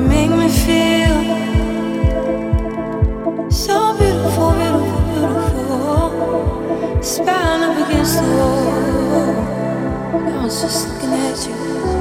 You make me feel so beautiful, beautiful, beautiful. Spine up against the wall. I was just looking at you.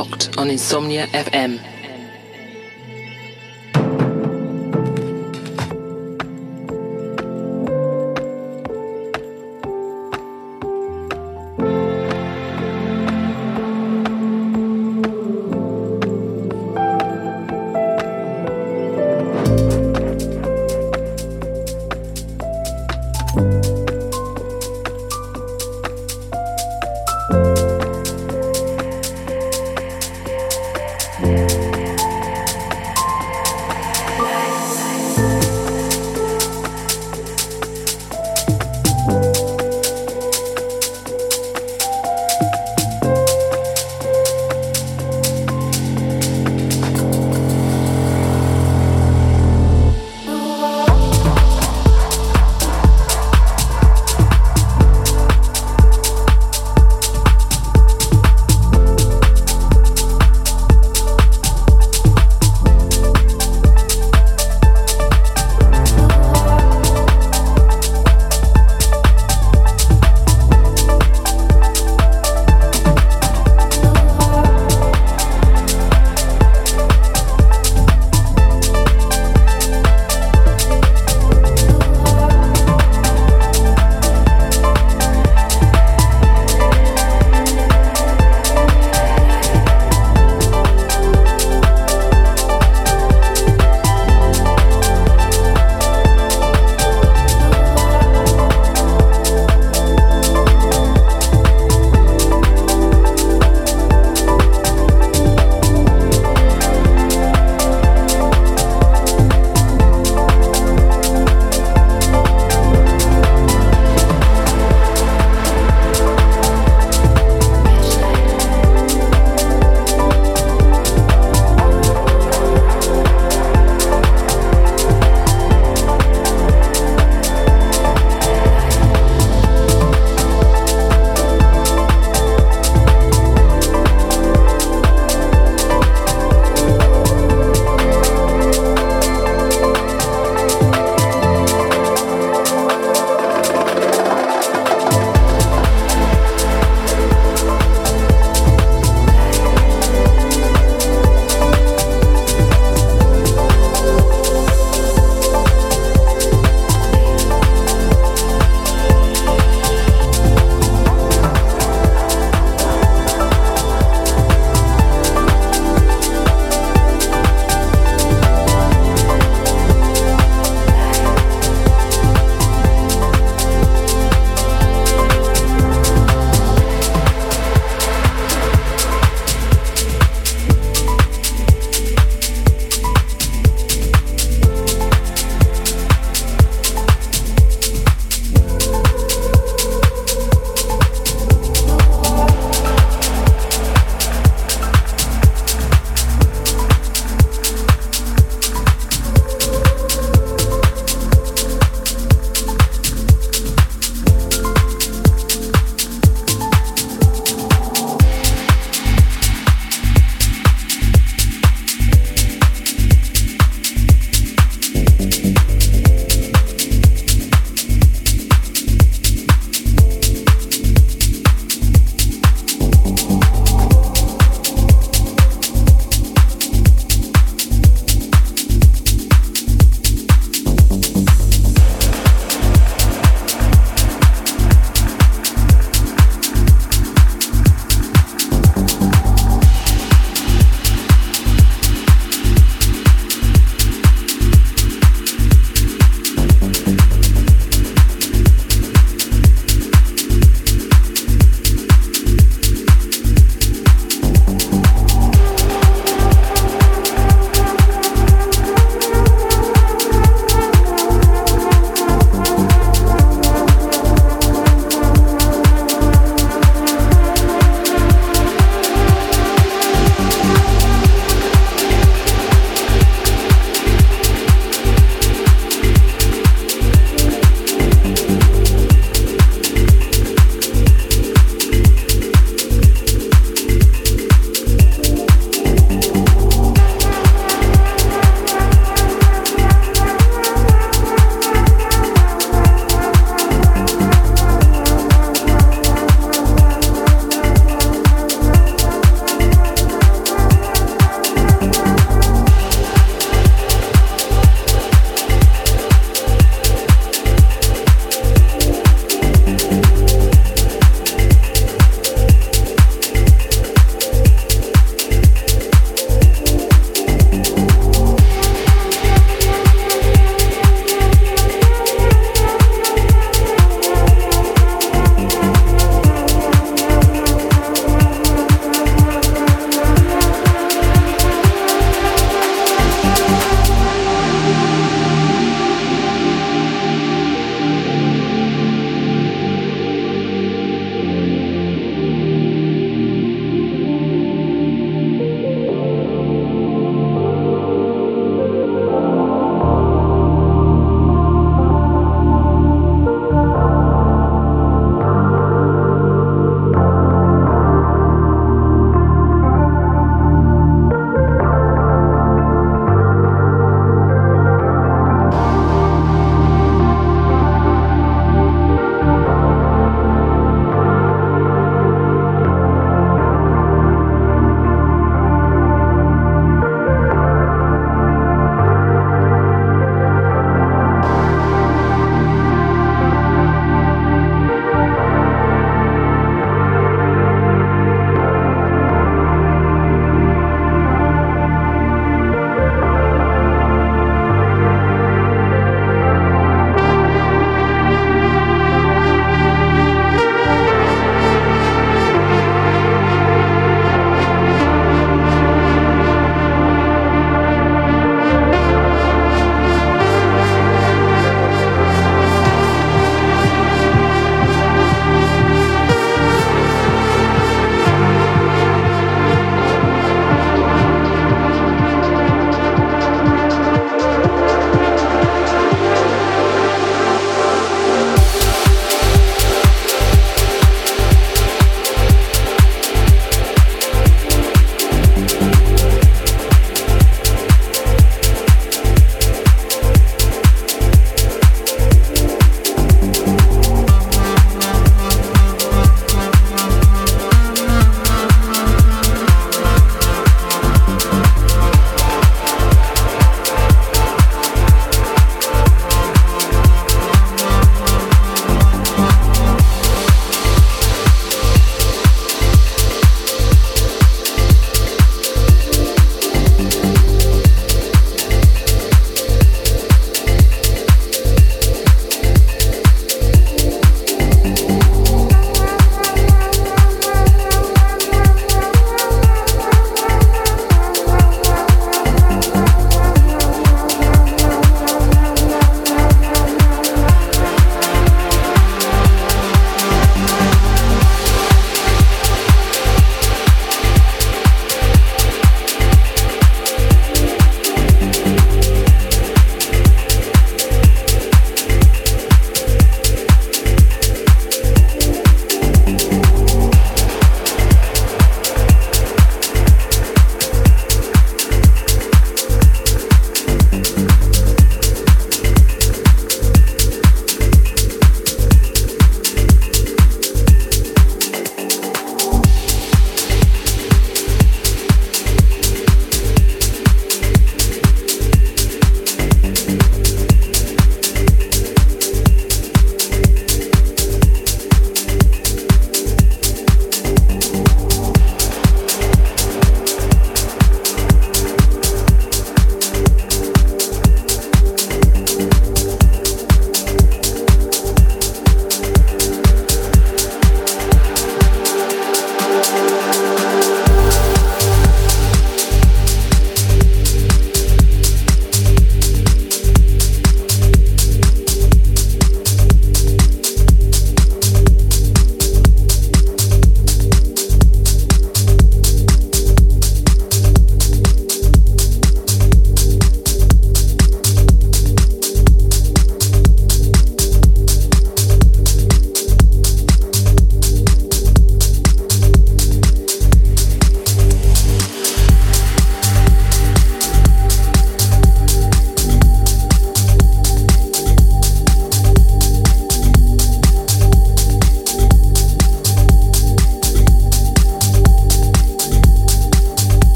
Locked on Insomnia FM.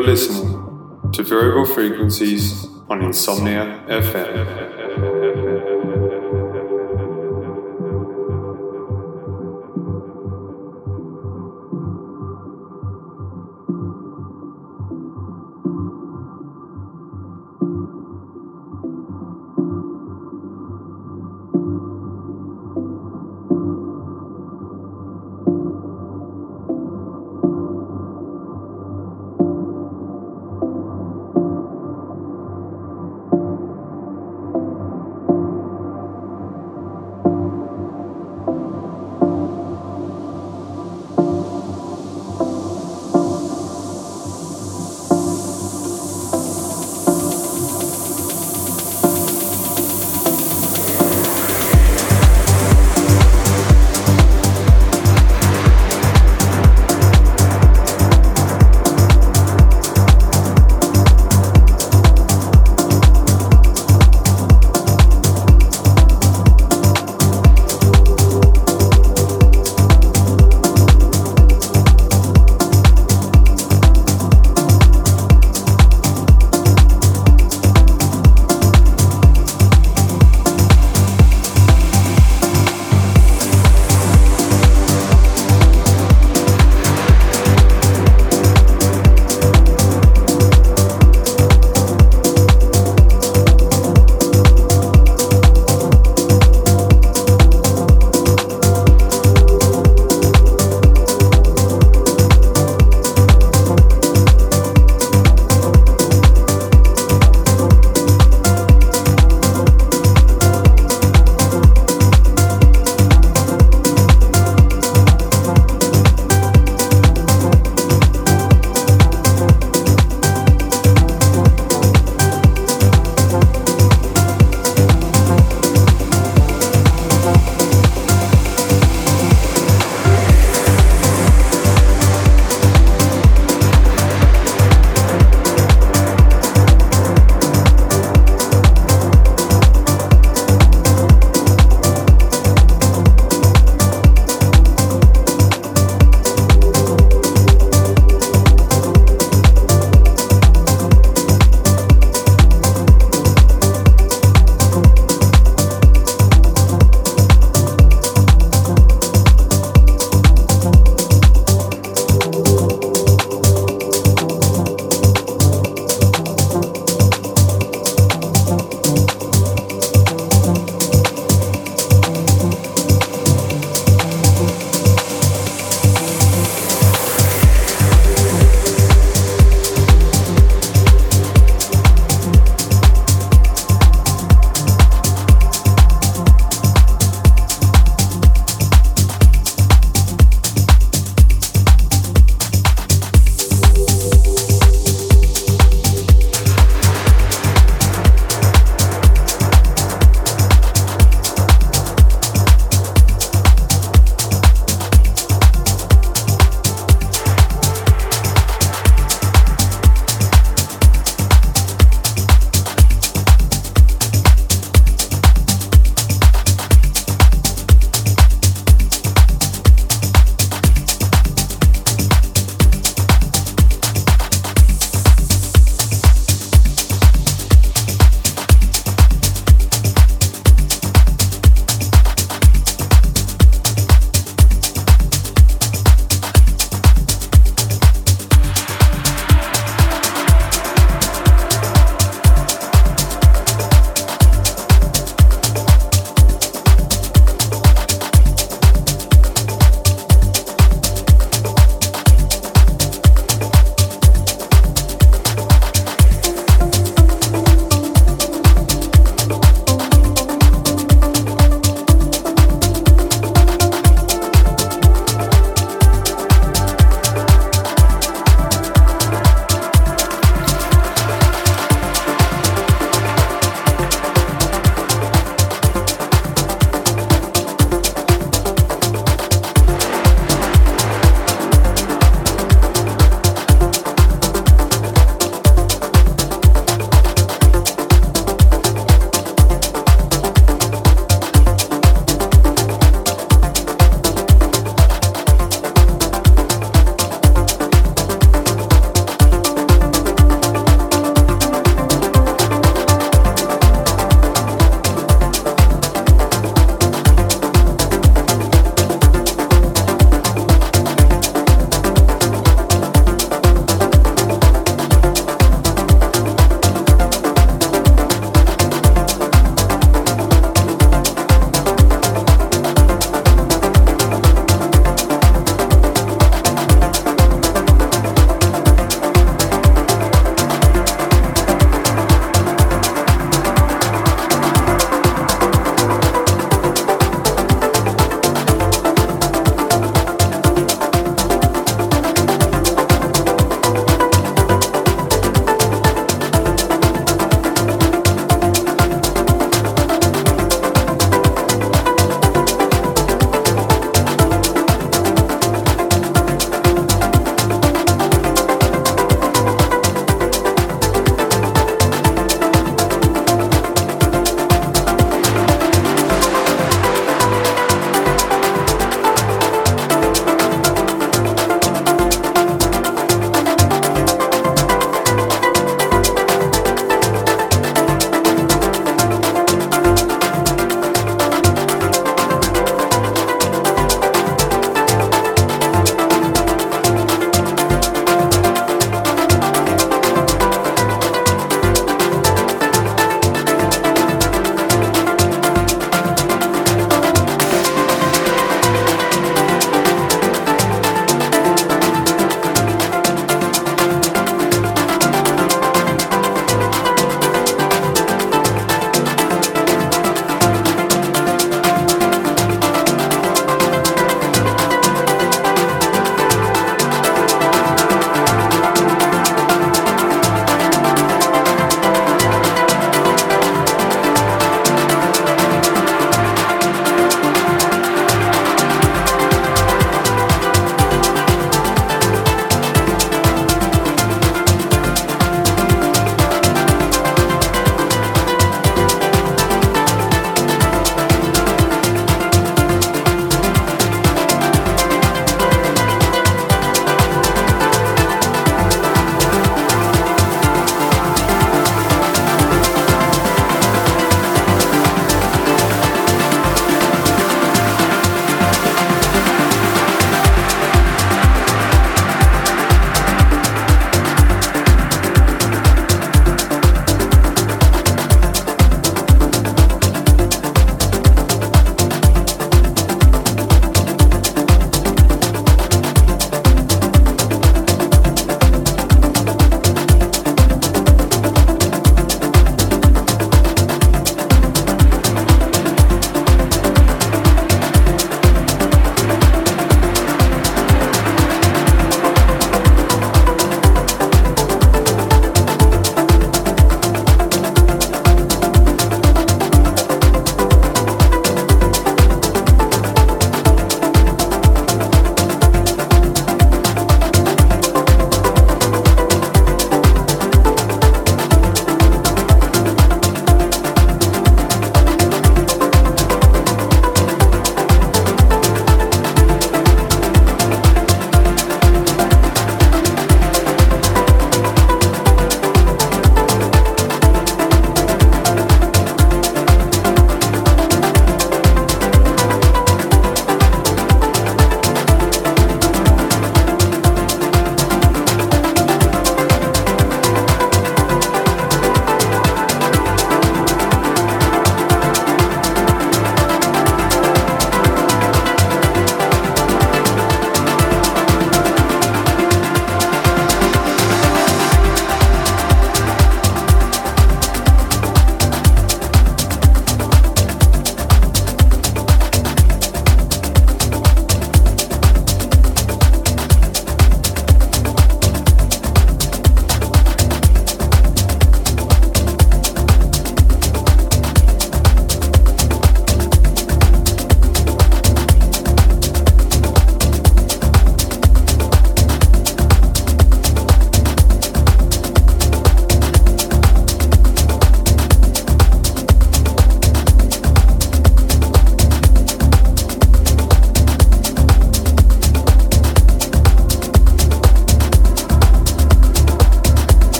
You're listening to Variable Frequencies on Insomnia FM.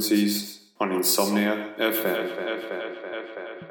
Frequencies on Insomnia FM.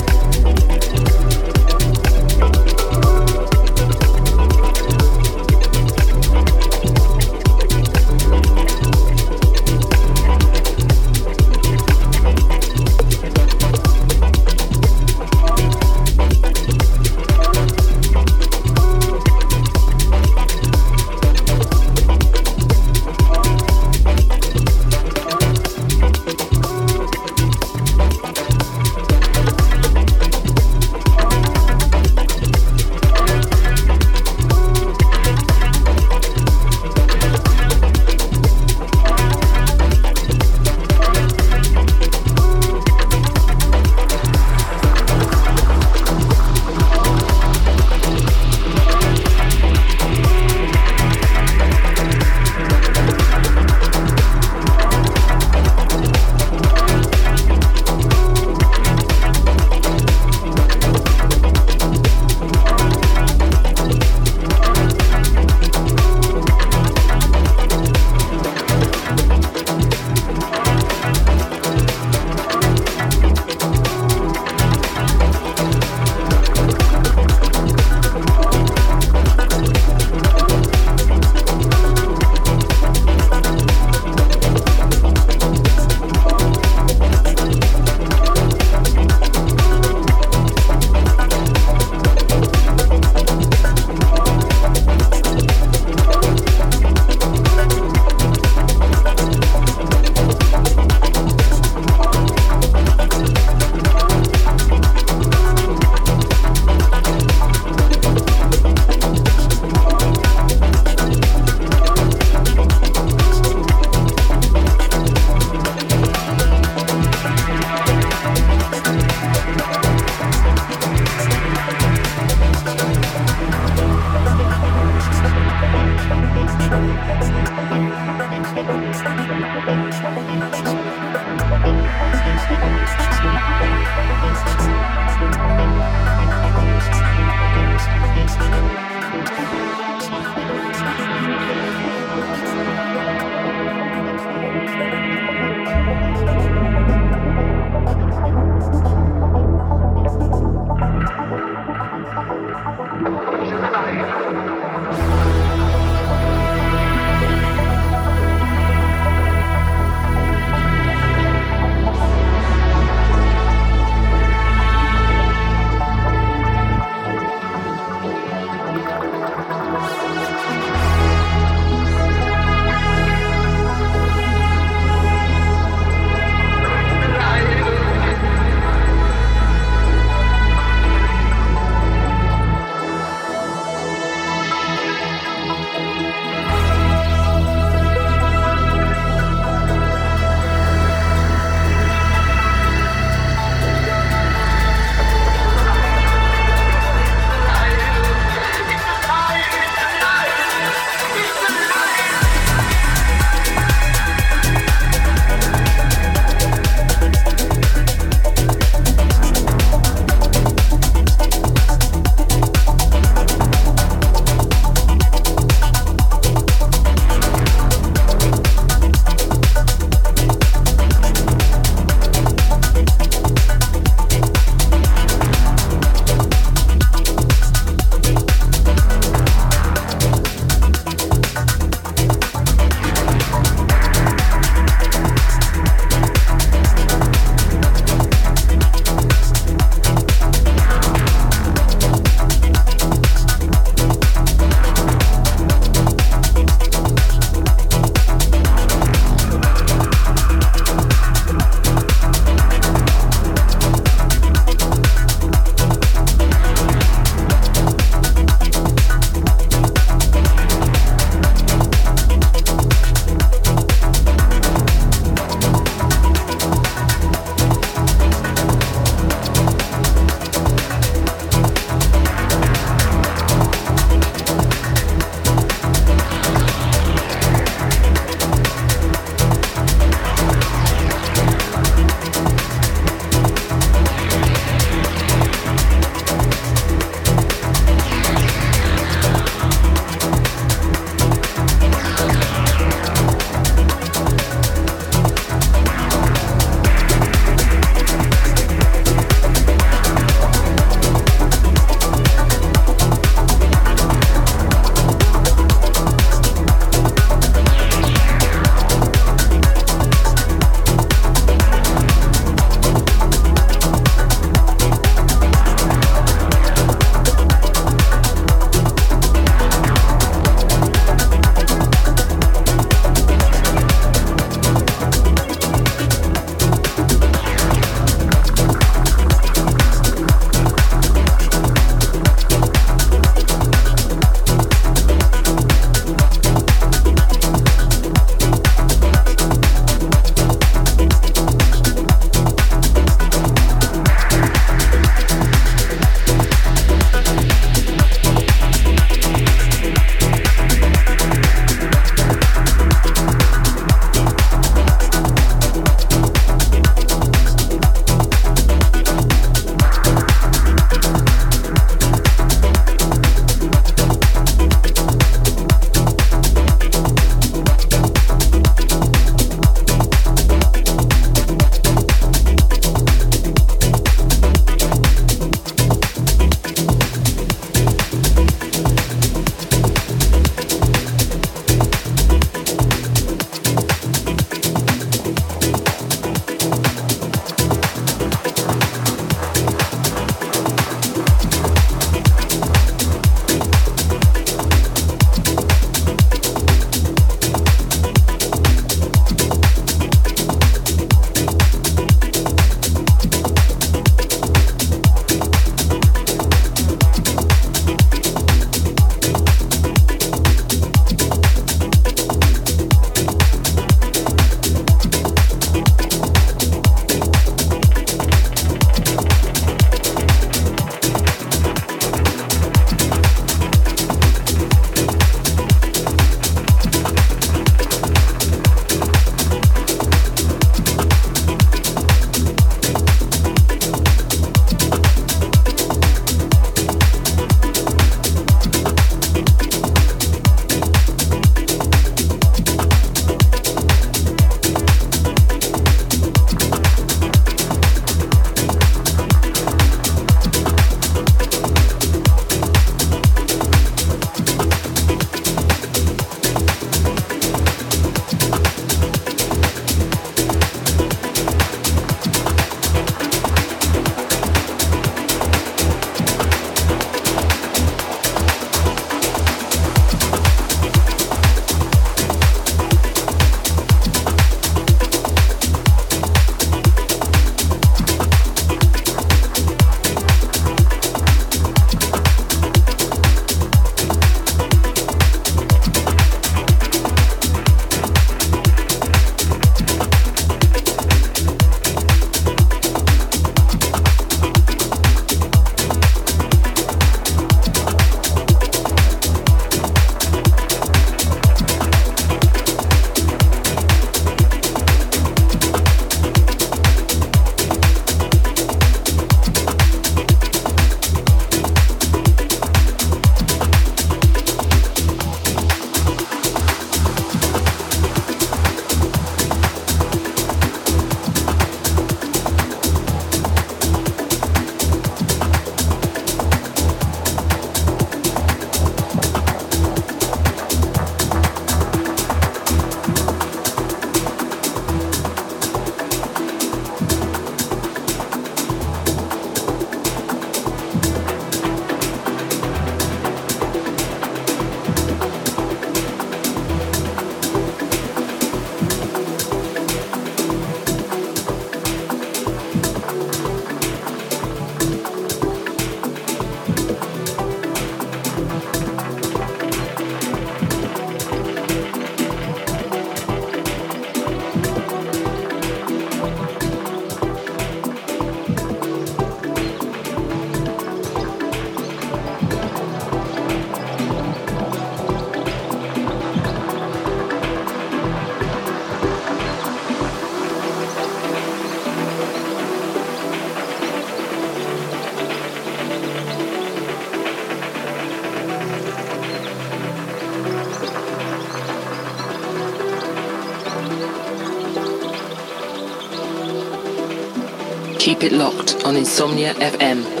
On Insomnia FM.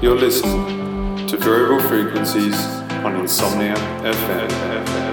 You're listening to Variable Frequencies on Insomnia FM.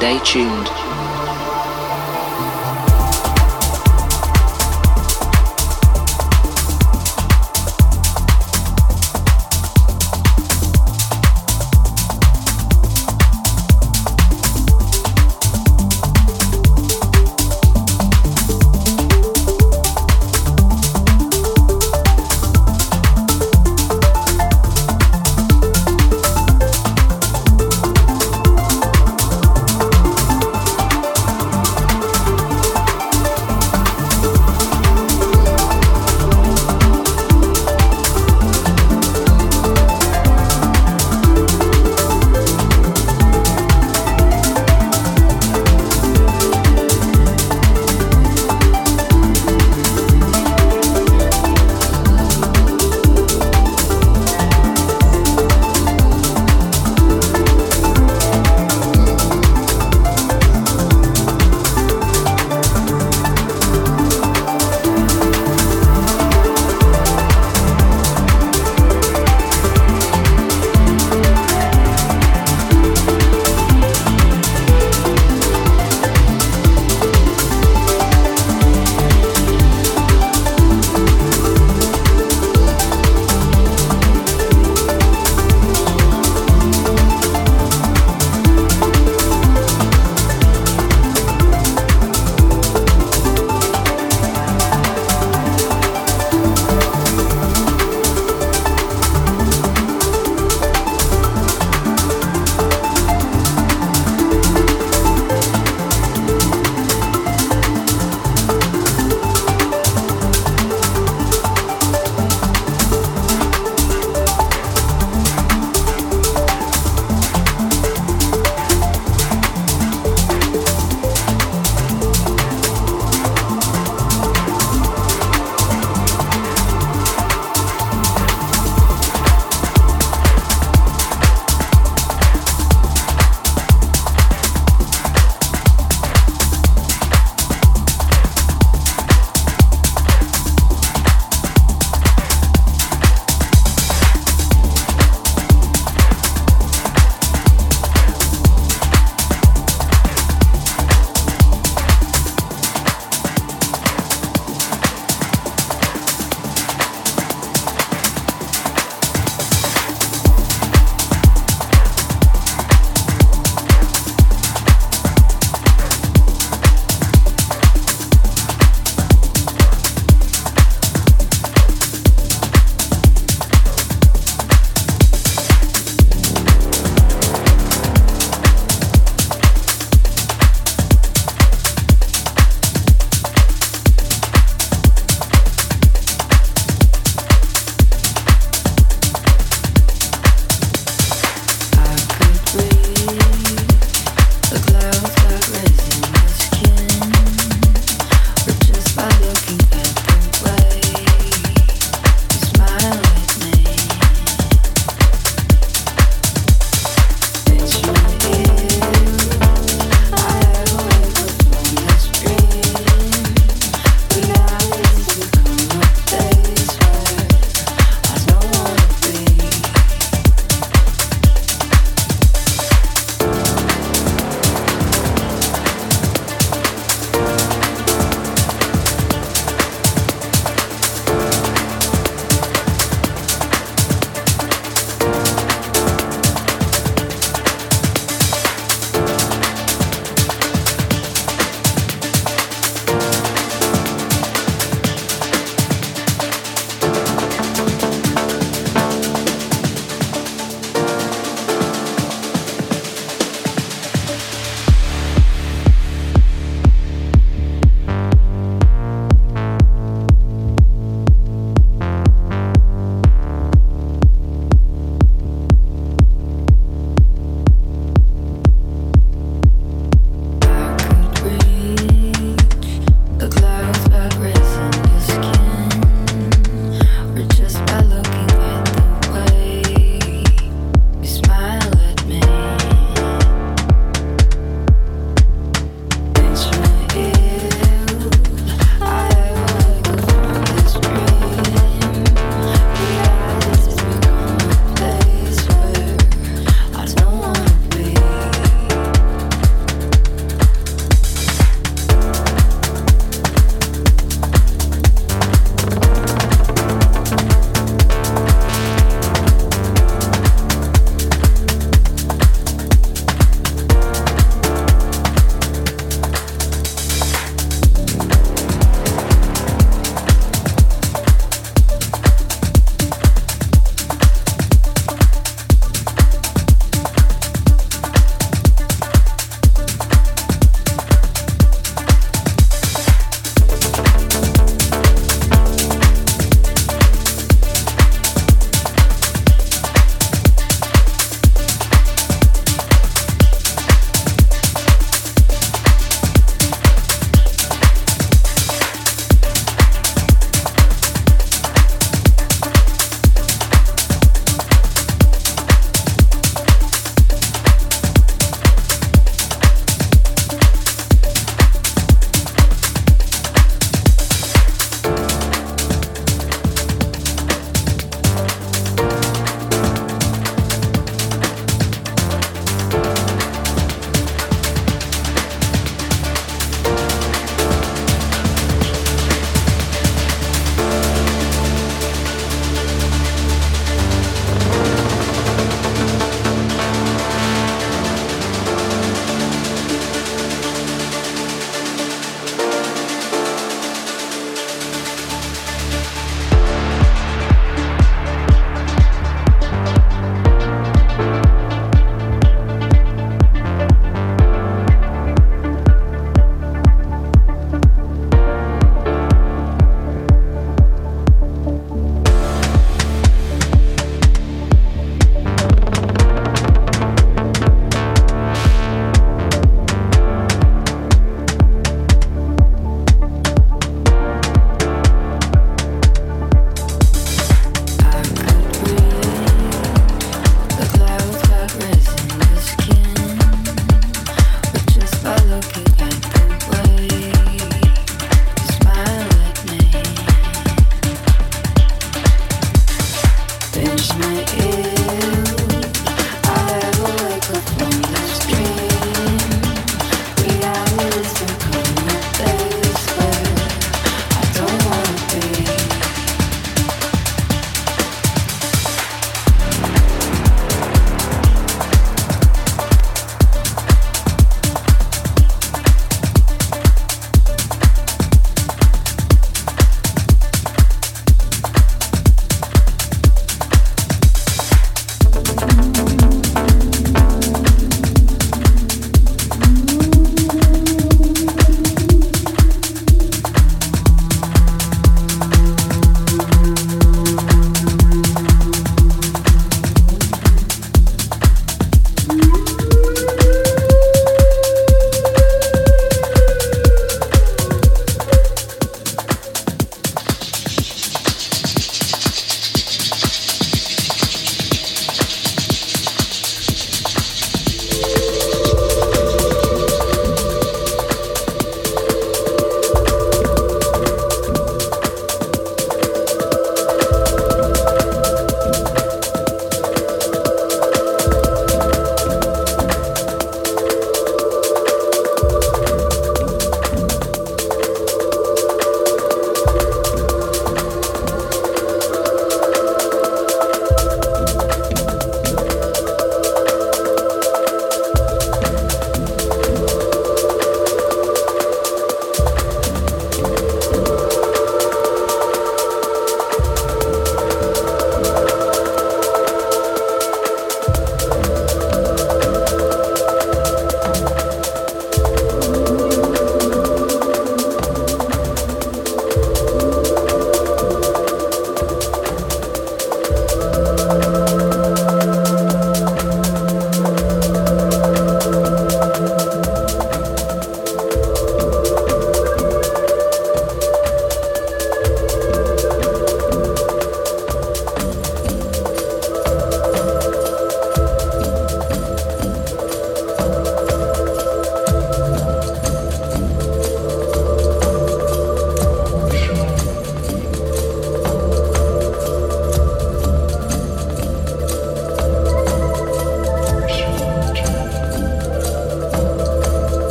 Stay tuned.